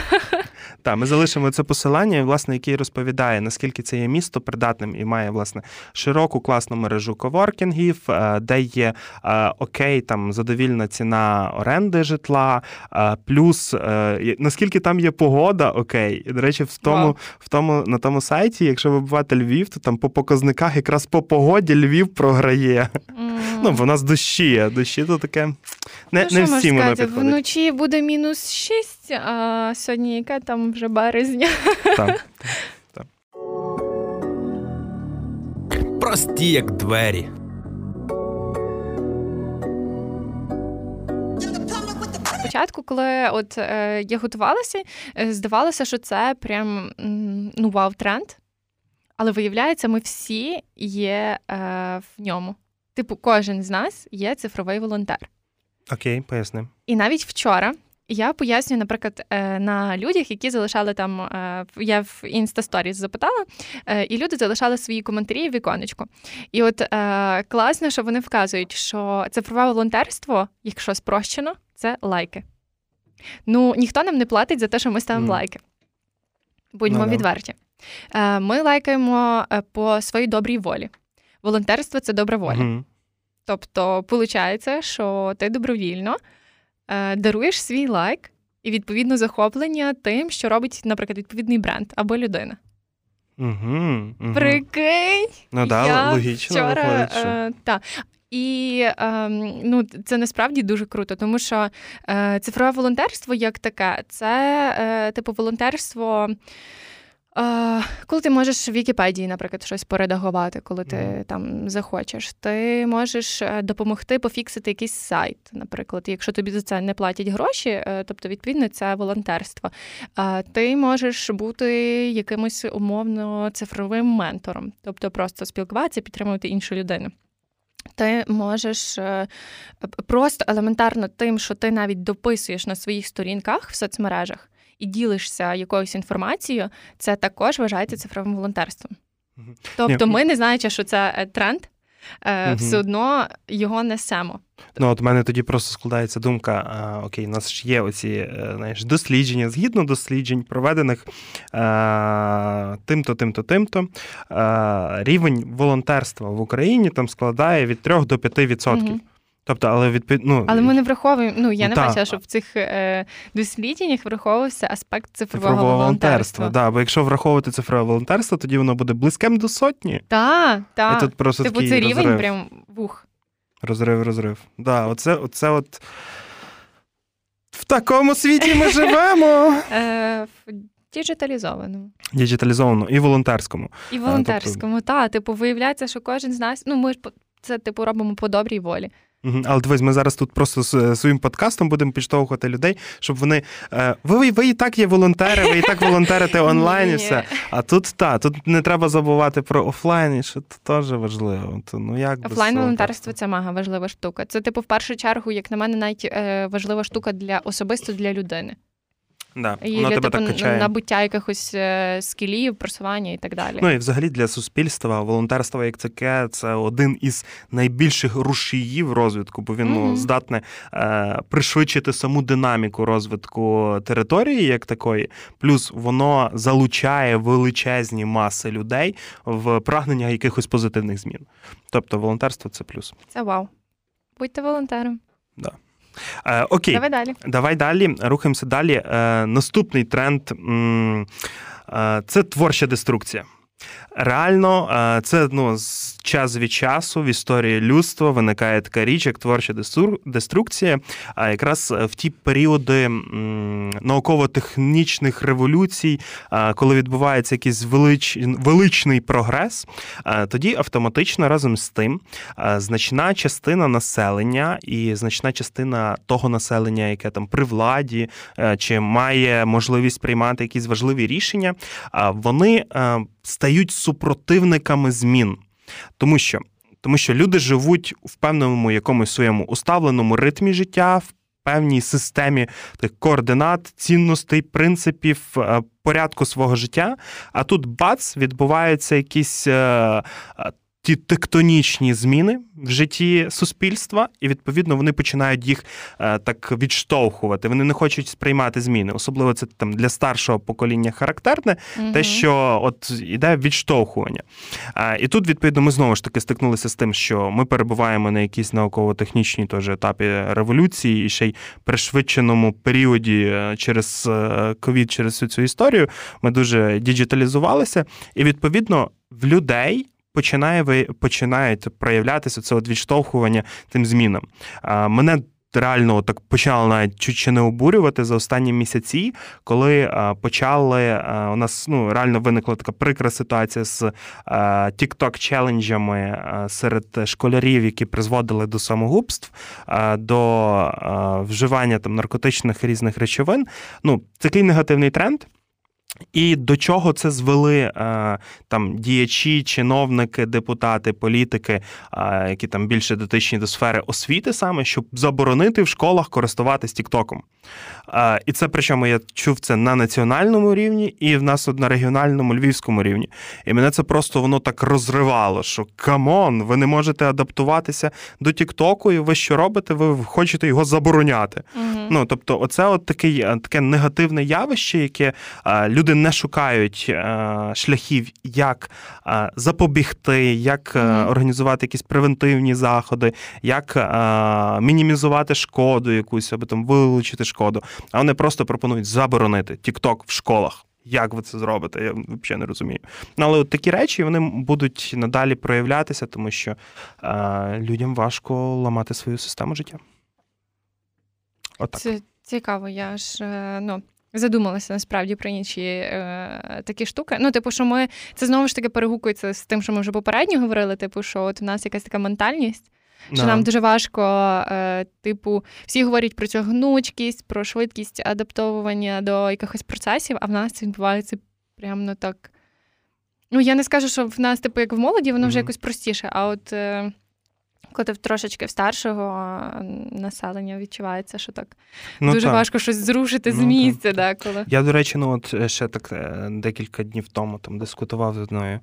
Так, ми залишимо це посилання, власне, яке розповідає, наскільки це є місто придатним і має власне широку класну мережу коворкінгів, е, де є е, окей, там задовільна ціна оренди житла, е, плюс наскільки там є погода, окей. До речі, в тому, wow. в тому на тому сайті, якщо ви буваєте Львів, то там по показниках якраз по погоді Львів програє. Mm. Ну, в нас дощі, а дощі то таке не ну, не всі воно підходить. Вночі буде мінус 6, а сьогодні яке там вже березня. Так, <laughs> так. Прості, як двері. Спочатку, коли от е, я готувалася, е, здавалося, що це прям ну вау тренд. Але виявляється, ми всі є е, в ньому. Типу, кожен з нас є цифровий волонтер. Окей, поясни. І навіть вчора я пояснюю, наприклад, е, на людях, які залишали там. Е, я в інстасторіс запитала, е, і люди залишали свої коментарі в віконечку. І от класно, що вони вказують, що цифрове волонтерство, якщо спрощено, це лайки. Ну, ніхто нам не платить за те, що ми ставимо mm. лайки. Будьмо no, відверті. Ми лайкаємо по своїй добрій волі. Волонтерство це добра воля. Mm-hmm. Тобто, виходить, що ти добровільно е, даруєш свій лайк і відповідно захоплення тим, що робить, наприклад, відповідний бренд або людина. Угу, угу. Прикинь! Ну да, я логічно вчора, виходить, що... Е, та. І е, ну, це насправді дуже круто, тому що е, цифрове волонтерство як таке, це е, типу волонтерство. Коли ти можеш в Вікіпедії, наприклад, щось поредагувати, коли ти mm. там захочеш, ти можеш е, допомогти пофіксити якийсь сайт, наприклад, якщо тобі за це не платять гроші, е, тобто, відповідно, це волонтерство. Ти можеш бути якимось умовно цифровим ментором, тобто просто спілкуватися, підтримувати іншу людину. Ти можеш е, просто елементарно тим, що ти навіть дописуєш на своїх сторінках в соцмережах і ділишся якоюсь інформацією, це також вважається цифровим волонтерством. Тобто, ми, не знаючи, що це е, тренд, угу. все одно його несемо. Ну, от у мене тоді просто складається думка: а, окей, у нас ж є оці е, знаєш, дослідження, згідно досліджень, проведених а, тим-то, тим-то, тим-то, а, рівень волонтерства в Україні там складає від 3 до 5%. Угу. Тобто, але відпід... ну, але ми не враховуємо. Ну я не та, бачила, що в цих е, дослідженнях враховувався аспект цифрового, цифрового волонтерства. Да, бо якщо враховувати цифрове волонтерство, тоді воно буде близьким до сотні. Так, так. тут просто типу, це рівень розрив. прям вух. Розрив, розрив. Да, оце, оце от в такому світі ми живемо. <laughs> Е, Діджиталізованому. Діджиталізованому і волонтерському. І волонтерському, тобто... так. Типу, виявляється, що кожен з нас, ну ми ж це типу робимо по добрій волі. Але дивись, ми зараз тут просто своїм подкастом будемо підштовхувати людей, щоб вони. Е, ви ви і так є волонтери, ви і так волонтерите <laughs> онлайн і все. А тут та, тут не треба забувати про офлайн, і що це теж важливо. То, ну, як Офлайн волонтерство це мага важлива штука. Це, типу, в першу чергу, як на мене, навіть е, важлива штука для особисто для людини. Да, і воно для тебе типу, так качає. набуття якихось е, скілів, просування і так далі. Ну і взагалі для суспільства волонтерство як таке це один із найбільших рушіїв розвитку, бо він mm-hmm. ну, здатне е, пришвидшити саму динаміку розвитку території, як такої, плюс воно залучає величезні маси людей в прагнення якихось позитивних змін. Тобто волонтерство це плюс. Це вау. Будьте волонтером. Да. Е, Окей, давай далі. Давай далі. Рухаємося далі. Е, Наступний тренд е, це творча деструкція. Реально, е, це ну, час від часу в історії людства виникає така річ, як творча деструкція. А якраз в ті періоди науково-технічних революцій, коли відбувається якийсь велич... величний прогрес, тоді автоматично разом з тим значна частина населення і значна частина того населення, яке там при владі е, чи має можливість приймати якісь важливі рішення, вони е, стають супротивниками змін, тому що. Тому що люди живуть в певному якомусь своєму уставленому ритмі життя, в певній системі тих координат, цінностей, принципів, е, порядку свого життя. А тут бац, відбувається якісь ті тектонічні зміни в житті суспільства, і відповідно вони починають їх е, так відштовхувати. Вони не хочуть сприймати зміни. Особливо це там для старшого покоління характерне, угу. те, що от іде відштовхування. Е, і тут, відповідно, ми знову ж таки стикнулися з тим, що ми перебуваємо на якійсь науково-технічній теж етапі революції, і ще й пришвидшеному періоді е, через ковід, через всю цю історію. Ми дуже діджиталізувалися, і відповідно в людей починає починають проявлятися це от відштовхування тим змінам. Мене реально так почало навіть чуть чи не обурювати за останні місяці, коли почали у нас ну реально виникла така прикра ситуація з тікток челенджами серед школярів, які призводили до самогубств, до вживання там наркотичних різних речовин. Ну такий негативний тренд. І до чого це звели е, там діячі, чиновники, депутати, політики, е, які там більше дотичні до сфери освіти, саме щоб заборонити в школах користуватись Тіктоком. Е, і це причому я чув це на національному рівні і в нас на регіональному львівському рівні. І мене це просто воно так розривало, що come on, ви не можете адаптуватися до Тіктоку, і ви що робите? Ви хочете його забороняти. Угу. Ну тобто, оце от такий таке негативне явище, яке люди люди не шукають е, шляхів, як е, запобігти, як mm-hmm. організувати якісь превентивні заходи, як мінімізувати шкоду якусь або там вилучити шкоду. А вони просто пропонують заборонити TikTok в школах. Як ви це зробите? Я взагалі не розумію. Ну, Але от такі речі вони будуть надалі проявлятися, тому що е, людям важко ламати свою систему життя. Отак. Це цікаво. Я ж ну, Задумалася насправді про інші е, такі штуки. Ну, типу, що ми це знову ж таки перегукується з тим, що ми вже попередньо говорили. Типу, що от у нас якась така ментальність, що no. нам дуже важко, е, типу, всі говорять про цю гнучкість, про швидкість адаптовування до якихось процесів, а в нас це відбувається прямо ну, так. Ну, я не скажу, що в нас, типу, як в молоді, воно вже mm-hmm. якось простіше. А от е, коли ти трошечки в старшого населення відчувається, що так ну, дуже так. важко щось зрушити ну, з місця. деколи. Я, до речі, ну от е, ще так е, декілька днів тому там дискутував з одною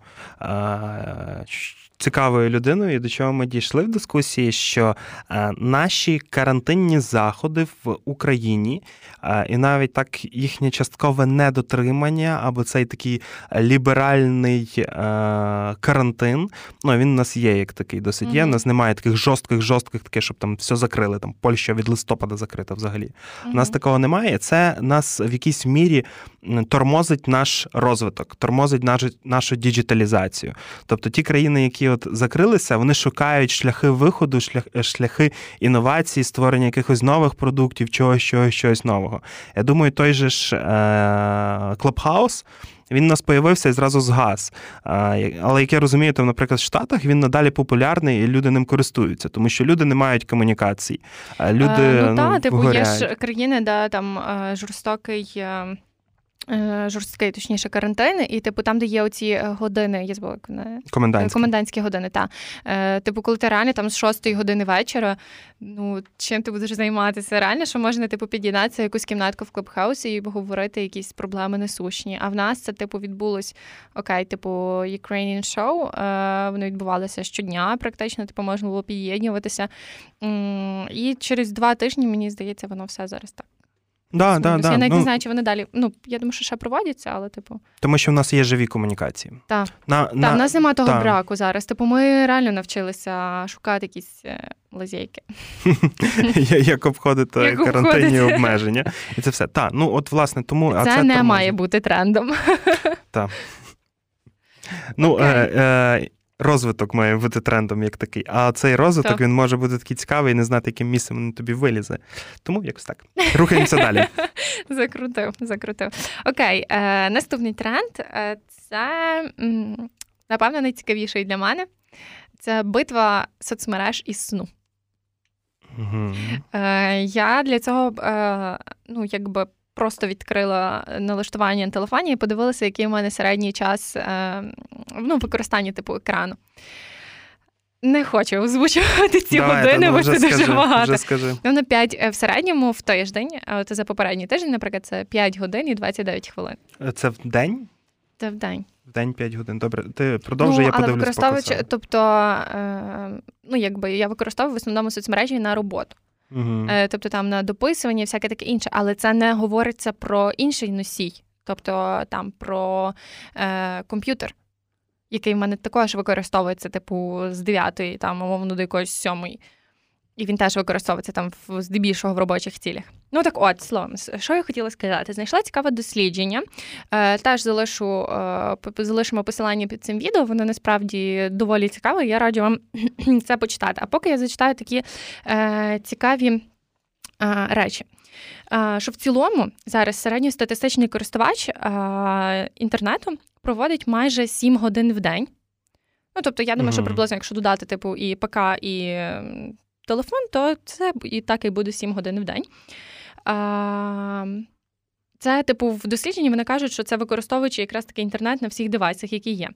цікавою людиною, і до чого ми дійшли в дискусії, що е, наші карантинні заходи в Україні, е, і навіть так їхнє часткове недотримання, або цей такий ліберальний е, карантин, ну він у нас є як такий досить є. У нас немає таких жорстких, жорстких таке, щоб там все закрили. Там Польща від листопада закрита взагалі. У нас такого немає. Це нас в якійсь мірі тормозить наш розвиток, тормозить нашу нашу діджиталізацію. Тобто ті країни, які от закрилися, вони шукають шляхи виходу, шлях, шляхи інновацій, створення якихось нових продуктів, чогось, чогось, чогось нового. Я думаю, той же ж Clubhouse, він у нас появився і зразу згас. Але як я розумію, там, наприклад, в Штатах він надалі популярний і люди ним користуються, тому що люди не мають комунікацій. Люди, ну, ну, та, типу, є ж країни, де там жорстокий. Е, Е, жорсткий, точніше, карантин, і типу там, де є оці е, години, я забула, не комендантські. комендантські години. Та е, типу, коли ти реально там з 6 години вечора, ну чим ти будеш займатися? Реально, що можна типу під'єднатися в якусь кімнатку в клубхаусі і говорити якісь проблеми несущні. А в нас це типу відбулось окей, типу Ukrainian Show, Воно відбувалося щодня, практично, типу, можна було під'єднуватися. І через два тижні, мені здається, воно все зараз так. Да, да, да. Я навіть ну, не знаю, чи вони далі. Ну, я думаю, що ще проводяться, але типу. Тому що в нас є живі комунікації. Так. На, Та, на... в нас немає того та. браку зараз. Типу, ми реально навчилися шукати якісь е, лазейки. <laughs> Як обходити карантинні обмеження. І це все. Так, ну от власне тому. Це не має бути трендом. Так. Ну, е, е, розвиток має бути трендом як такий. А цей розвиток Так. він може бути такий цікавий і не знати, яким місцем він тобі вилізе. Тому якось так. Рухаємося далі. <laughs> Закрутив, закрутив. Окей, е, наступний тренд е, це, напевно, найцікавіший для мене. Це битва соцмереж і сну. Мгм. Е, я для цього е, ну, якби просто відкрила налаштування на телефоні і подивилася, який у мене середній час е, ну, використання типу екрану. Не хочу озвучувати ці Давай, години, бо це дуже скажи, багато. Вже. Ну, на 5 в середньому в тиждень, от за попередній тиждень, наприклад, це 5 годин і 29 хвилин. Це в день? Це в день. В день 5 годин. Добре, ти продовжуй, ну, я але подивлюсь. використовуючи, тобто, е, ну якби я використовую в основному соцмережі на роботу. Е, тобто там на дописування, всяке таке інше, але це не говориться про інший носій, тобто там про е, комп'ютер, який в мене також використовується, типу, з 9 там, умовно, до якоїсь 7. І він теж використовується там в здебільшого в робочих цілях. Ну так от, словом, що я хотіла сказати? Знайшла цікаве дослідження. Е, теж залишу, е, залишимо посилання під цим відео. Воно насправді доволі цікаве. Я раджу вам <clears throat> це почитати. А поки я зачитаю такі е, цікаві е, речі. Е, що в цілому зараз середньостатистичний користувач е, інтернету проводить майже 7 годин в день. Ну, тобто, я думаю, що приблизно, якщо додати, типу, і ПК, і телефон, то це і так і буде 7 годин в день. А, це, типу, в дослідженні вони кажуть, що це використовуючи якраз таки інтернет на всіх девайсах, які є.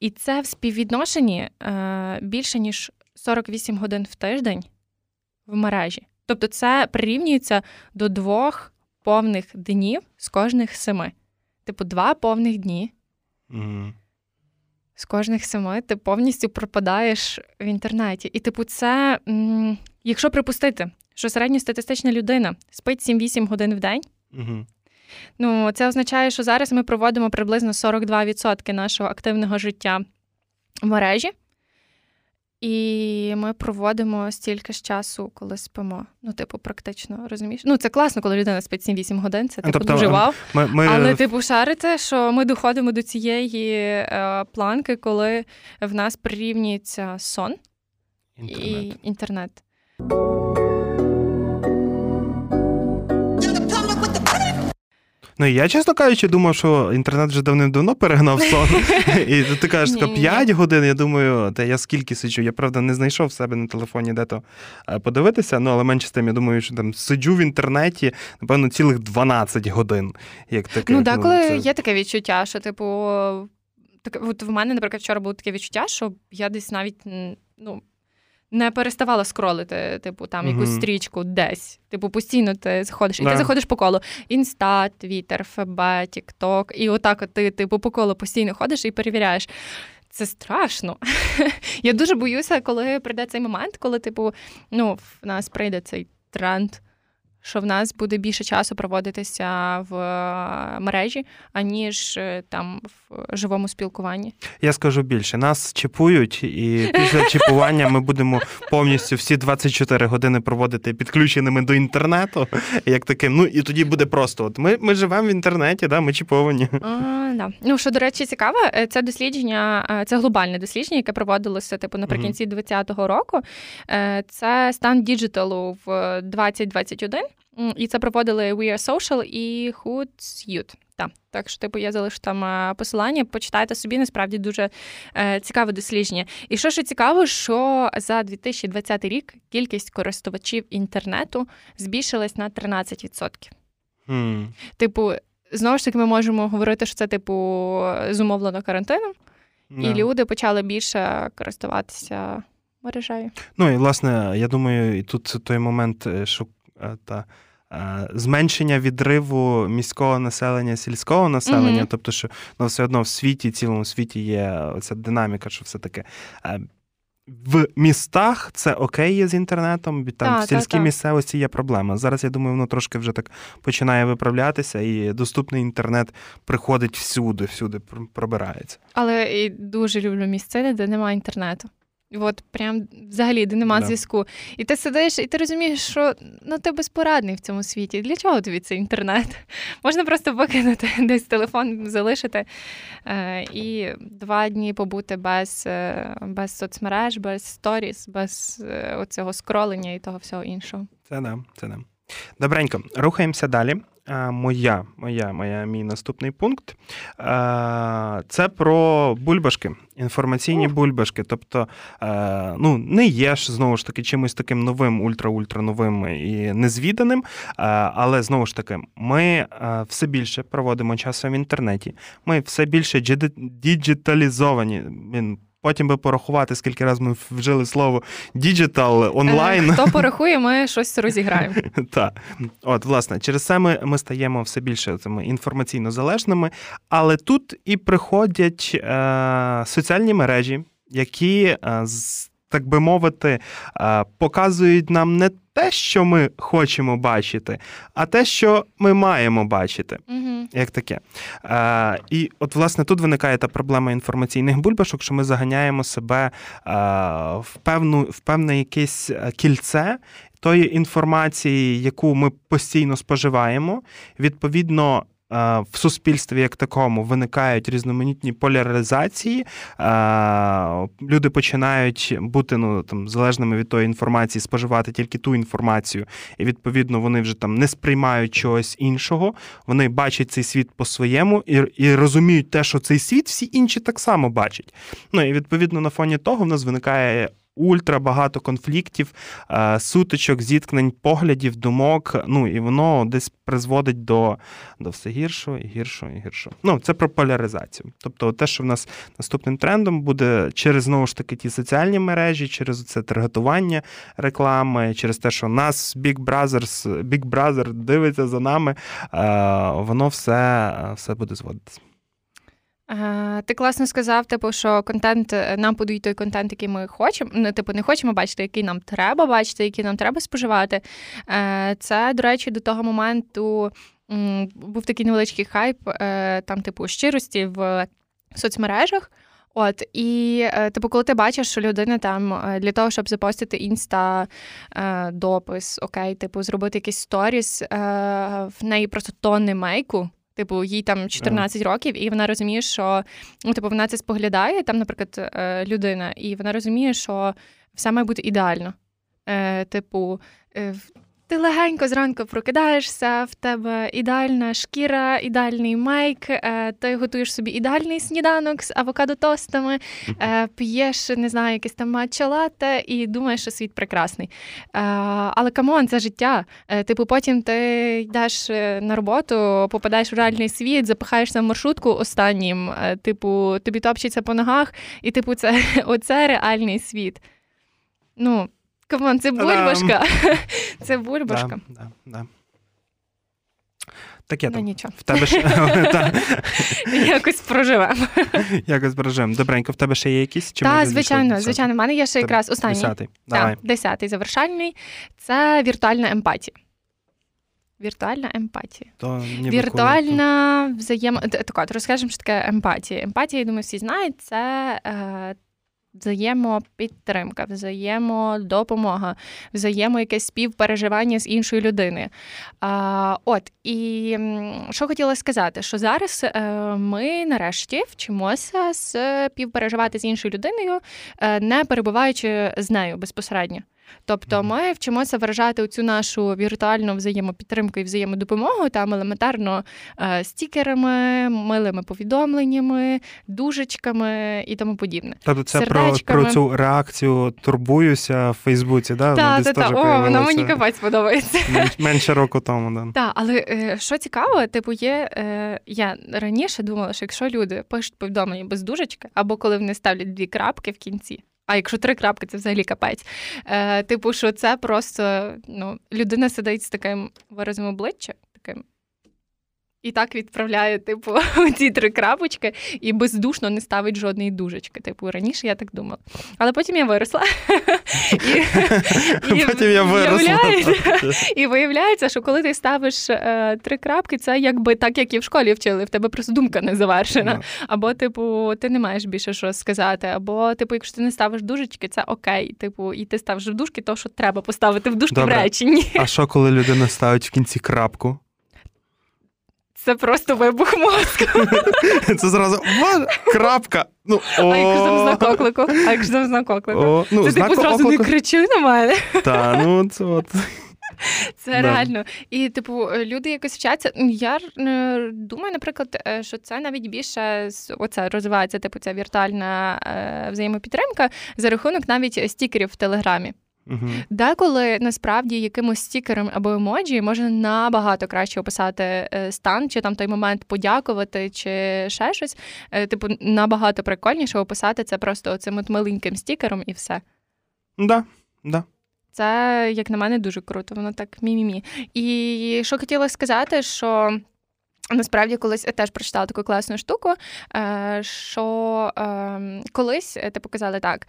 І це в співвідношенні е, більше, ніж 48 годин в тиждень в мережі. Тобто, це прирівнюється до двох повних днів з кожних семи. Типу, два повних дні Мгм. З кожних семи ти повністю пропадаєш в інтернеті. І, типу, це, якщо припустити, що середньостатистична людина спить 7-8 годин в день, Угу. ну це означає, що зараз ми проводимо приблизно 42% нашого активного життя в мережі. І ми проводимо стільки ж часу, коли спимо. Ну, типу, практично розумієш? Ну, це класно, коли людина спить 7-8 годин. Це Ну, типу тобто, ем. Ми, ми... Але типу шарите, що ми доходимо до цієї е, планки, коли в нас прирівнюється сон Інтернет. і інтернет. Ну, я, чесно кажучи, думав, що інтернет вже давним-давно перегнав сон. <laughs> І ти кажеш, тако 5 годин. Я думаю, та я скільки сиджу. Я правда не знайшов в себе на телефоні де-то е, подивитися. Ну, але менше з тим, я думаю, що там сиджу в інтернеті, напевно, цілих 12 годин. Як таке. Ну, деколи це- є таке відчуття, що, типу, так, от в мене, наприклад, вчора було таке відчуття, що я десь навіть ну, не переставала скролити, типу, там якусь стрічку десь. Типу, постійно ти заходиш, і yeah. ти заходиш по колу. Інста, Твіттер, ФБ, Тікток. І отак от ти, типу, по колу постійно ходиш і перевіряєш. Це страшно. <laughs> Я дуже боюся, коли прийде цей момент, коли, типу, ну, в нас прийде цей тренд, що в нас буде більше часу проводитися в е, мережі, аніж е, там в живому спілкуванні. Я скажу більше, нас чіпують, і після <laughs> чіпування ми будемо повністю всі 24 години проводити підключеними до інтернету. Як таким. Ну і тоді буде просто: от ми, ми живемо в інтернеті, да, ми чіповані. А, да. Ну, що, до речі, цікаве, е, це дослідження, це глобальне дослідження, яке проводилося типу наприкінці 2020 року. Це стан діджиталу в 2021. І це проводили We Are Social і Hootsuite. Так, так що, типу, я залишу там посилання, почитайте собі, насправді дуже е, цікаве дослідження. І що ще цікаво, що за 2020 рік кількість користувачів інтернету збільшилась на 13%. Хм. Типу, знову ж таки, ми можемо говорити, що це, типу, зумовлено карантином, Да. і люди почали більше користуватися мережею. Ну і власне, я думаю, і тут той момент, е, що та. е, Зменшення відриву міського населення, сільського населення, Мгм. тобто, що ну, все одно в світі, цілому світі є ця динаміка, що все таки е, в містах це окей є з інтернетом, там Так, в сільській так. місцевості є проблема. Зараз я думаю, воно трошки вже так починає виправлятися, і доступний інтернет приходить всюди, всюди пробирається. Але і дуже люблю місцини, де немає інтернету. От прям взагалі, де нема Да. зв'язку. І ти сидиш, і ти розумієш, що ну ти безпорадний в цьому світі. Для чого тобі цей інтернет? <laughs> Можна просто викинути <laughs> десь телефон, залишити е, і два дні побути без, е, без соцмереж, без сторіс, без е, оцього скролення і того всього іншого. Це да, це да. Добренько, рухаємося далі. А, моя, моя, моя, мій наступний пункт. А, це про бульбашки, інформаційні бульбашки. Тобто, а, ну, не є ж знову ж таки чимось таким новим, ультра-ультра новим і незвіданим. А, але знову ж таки, ми а, все більше проводимо часу в інтернеті. Ми все більше діджиталізовані. Потім би порахувати, скільки разів ми вжили слово digital онлайн. Е, Хто порахує, ми щось розіграємо. <laughs> Так, от власне, через це ми, ми стаємо все більше цими інформаційно залежними, але тут і приходять е, соціальні мережі, які, е, з, так би мовити, е, показують нам не те, що ми хочемо бачити, а те, що ми маємо бачити. Угу. Як таке. Е, і от, власне, тут виникає та проблема інформаційних бульбашок, що ми заганяємо себе е, в, певну, в певне якесь кільце тої інформації, яку ми постійно споживаємо. Відповідно, в суспільстві як такому виникають різноманітні поляризації. Е, Люди починають бути ну, там, залежними від тої інформації, споживати тільки ту інформацію, і відповідно вони вже там не сприймають чогось іншого. Вони бачать цей світ по-своєму і, і розуміють те, що цей світ всі інші так само бачать. Ну і відповідно на фоні того в нас виникає. Ультра багато конфліктів, е, сутичок, зіткнень, поглядів, думок. Ну і воно десь призводить до, до все гіршого і гіршого і гіршого. Ну, це про поляризацію. Тобто, те, що в нас наступним трендом буде через знову ж таки ті соціальні мережі, через це таргетування реклами, через те, що нас Big Brothers, Big Brother дивиться за нами, е, воно все, все буде зводитися. Ти класно сказав, типу, що контент е, нам подають той контент, який ми хочемо. Ну, типу, не хочемо бачити, який нам треба бачити, який нам треба споживати. Е, Це, до речі, до того моменту був такий невеличкий хайп, е, там, типу, щирості в соцмережах. От, і, типу, коли ти бачиш, що людина там для того, щоб запостити інста допис, окей, типу, зробити якийсь сторіс, в неї просто тонни мейку. Типу, їй там 14 років, і вона розуміє, що ну, типу, вона це споглядає, там, наприклад, е, людина, і вона розуміє, що все має бути ідеально. Е, Типу, е, ти легенько зранку прокидаєшся, в тебе ідеальна шкіра, ідеальний мейк, е, ти готуєш собі ідеальний сніданок з авокадо-тостами, е, п'єш, не знаю, якесь там матча латте і думаєш, що світ прекрасний. Е, але come on, це життя. Типу, потім ти йдеш на роботу, попадаєш в реальний світ, запихаєшся в маршрутку останнім, типу, тобі топчеться по ногах, і типу, це <laughs> оце реальний світ. Ну, come on, це бульбашка. <laughs> Це бульбашка. Да, да, да. Таке Ну там. нічого. В тебе ще <laughs> <laughs> Якось проживемо. якось бережемо. Добренько, в тебе ще є якісь? Чи Так, звичайно, звичайно. У мене є ще якраз останній. Десятий. Давай. Десятий завершальний. Це віртуальна емпатія. Віртуальна емпатія. То Віртуальна взаємо... Так, от, розкажемо, що таке емпатія. Емпатія, я думаю, всі знають, це е, взаємопідтримка, взаємодопомога, взаємо якесь співпереживання з іншою людиною. А, от, і що хотіла сказати, що зараз е, ми нарешті вчимося співпереживати з іншою людиною, е, не перебуваючи з нею безпосередньо. Тобто ми вчимося виражати цю нашу віртуальну взаємопідтримку і взаємодопомогу там елементарно е, стікерами, милими повідомленнями, дужечками і тому подібне. Тобто це про, про цю реакцію турбуюся в Фейсбуці, да? Так, десь так. О, вона мені капець подобається. мен- менше року тому. Да. Так, але е, що цікаво, типу, є. Е, я раніше думала, що якщо люди пишуть повідомлення без дужечки, або коли вони ставлять дві крапки в кінці. А якщо три крапки, це взагалі капець. Е, типу, що це просто ну, людина сидить з таким виразом обличчя, таким. І так відправляє, типу, <laughs> ці три крапочки і бездушно не ставить жодної дужечки. Типу, раніше я так думала. Але потім я виросла. <laughs> І, потім я виросла. <laughs> І виявляється, що коли ти ставиш е, три крапки, це якби так, як і в школі вчили, в тебе просто думка не завершена. Або, типу, ти не маєш більше що сказати. Або, типу, якщо ти не ставиш дужечки, це окей. Типу, і ти ставиш в дужки, то що треба поставити в дужки в реченні. А що, коли людина ставить в кінці крапку? Це просто вибух мозку. <laughs> Це зразу крапка. Ну, о, А якщо там знак оклику? А якщо там знак оклику? О, ну, Ти типу зразу не кричи на мене. Та, ну це от. <laughs> Це Да. реально. І, типу, люди якось вчаться. Я е, думаю, наприклад, е, що це навіть більше оце розвивається, типу, ця віртуальна е, взаємопідтримка за рахунок навіть стікерів в Телеграмі. Угу. Деколи насправді якимось стікером або емоджі можна набагато краще описати е, стан, чи там той момент подякувати, чи ще щось. Е, Типу, набагато прикольніше описати це просто оцим от маленьким стікером і все. Да, да. Це, як на мене, дуже круто. Воно так мі-мі-мі. І що хотіла сказати, що. Насправді, колись я теж прочитала таку класну штуку, е, що ем, колись е, типу казали так: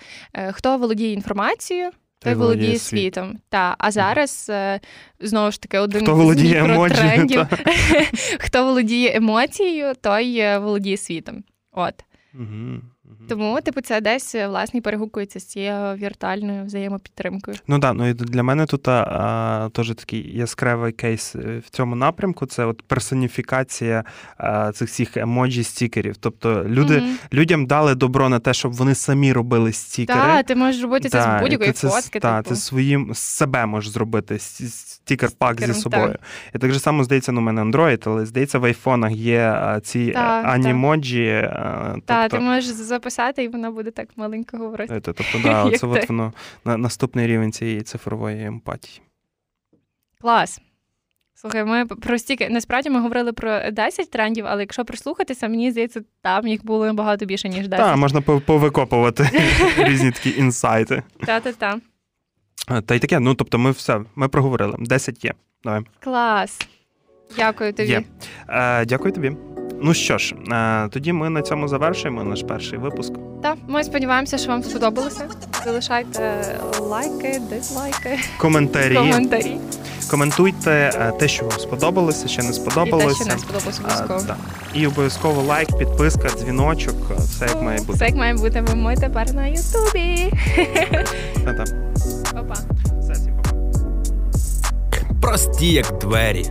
хто володіє інформацією, той володіє світом. Та, а зараз е, знову ж таки один Хто з володіє емоджі, <laughs> Хто володіє емоцією, той е, володіє світом. От Угу. Тому, типу, це десь е, власне перегукується з цією віртуальною взаємопідтримкою. Ну так, ну і для мене тут а, теж такий яскравий кейс е, в цьому напрямку. Це от персоніфікація а, цих всіх емоджі стікерів. Тобто люди, Мгм. людям дали добро на те, щоб вони самі робили стікери. Так, ти можеш робити це Да, з будь-якої ти фотки. Та, типу. ти своїм з себе можеш зробити стікер-пак зі Стікером, собою. І так же само здається, ну, у мене Android, але здається, в айфонах є ці Так, так. анімоджі. Та, тобто, ти можеш записати, і вона буде так маленько говорити. Е, Тобто, да, <laughs> це от воно на, наступний рівень цієї цифрової емпатії. Клас. Слухай, ми про стільки насправді ми говорили про 10 трендів, але якщо прислухатися, мені здається, там їх було набагато більше, ніж 10. Так, можна повикопувати <laughs> різні такі інсайти. Та-та-та. Та й таке, ну тобто, ми все, ми проговорили. 10 є. Давай. Клас. Дякую тобі. Є. Е, дякую тобі. Ну що ж, е, тоді ми на цьому завершуємо наш перший випуск. Та, ми сподіваємося, що вам сподобалося. Залишайте лайки, дизлайки, Коментарі. коментарі. Коментуйте е, те, що вам сподобалося, ще не І те, сподобалося. що не сподобалося Е, обов'язково. так. І обов'язково лайк, підписка, дзвіночок, все як має бути. Все як має бути. Ви ми тепер на Ютубі. Та-та. Па-па. Все, всім па-па. Прості як двері.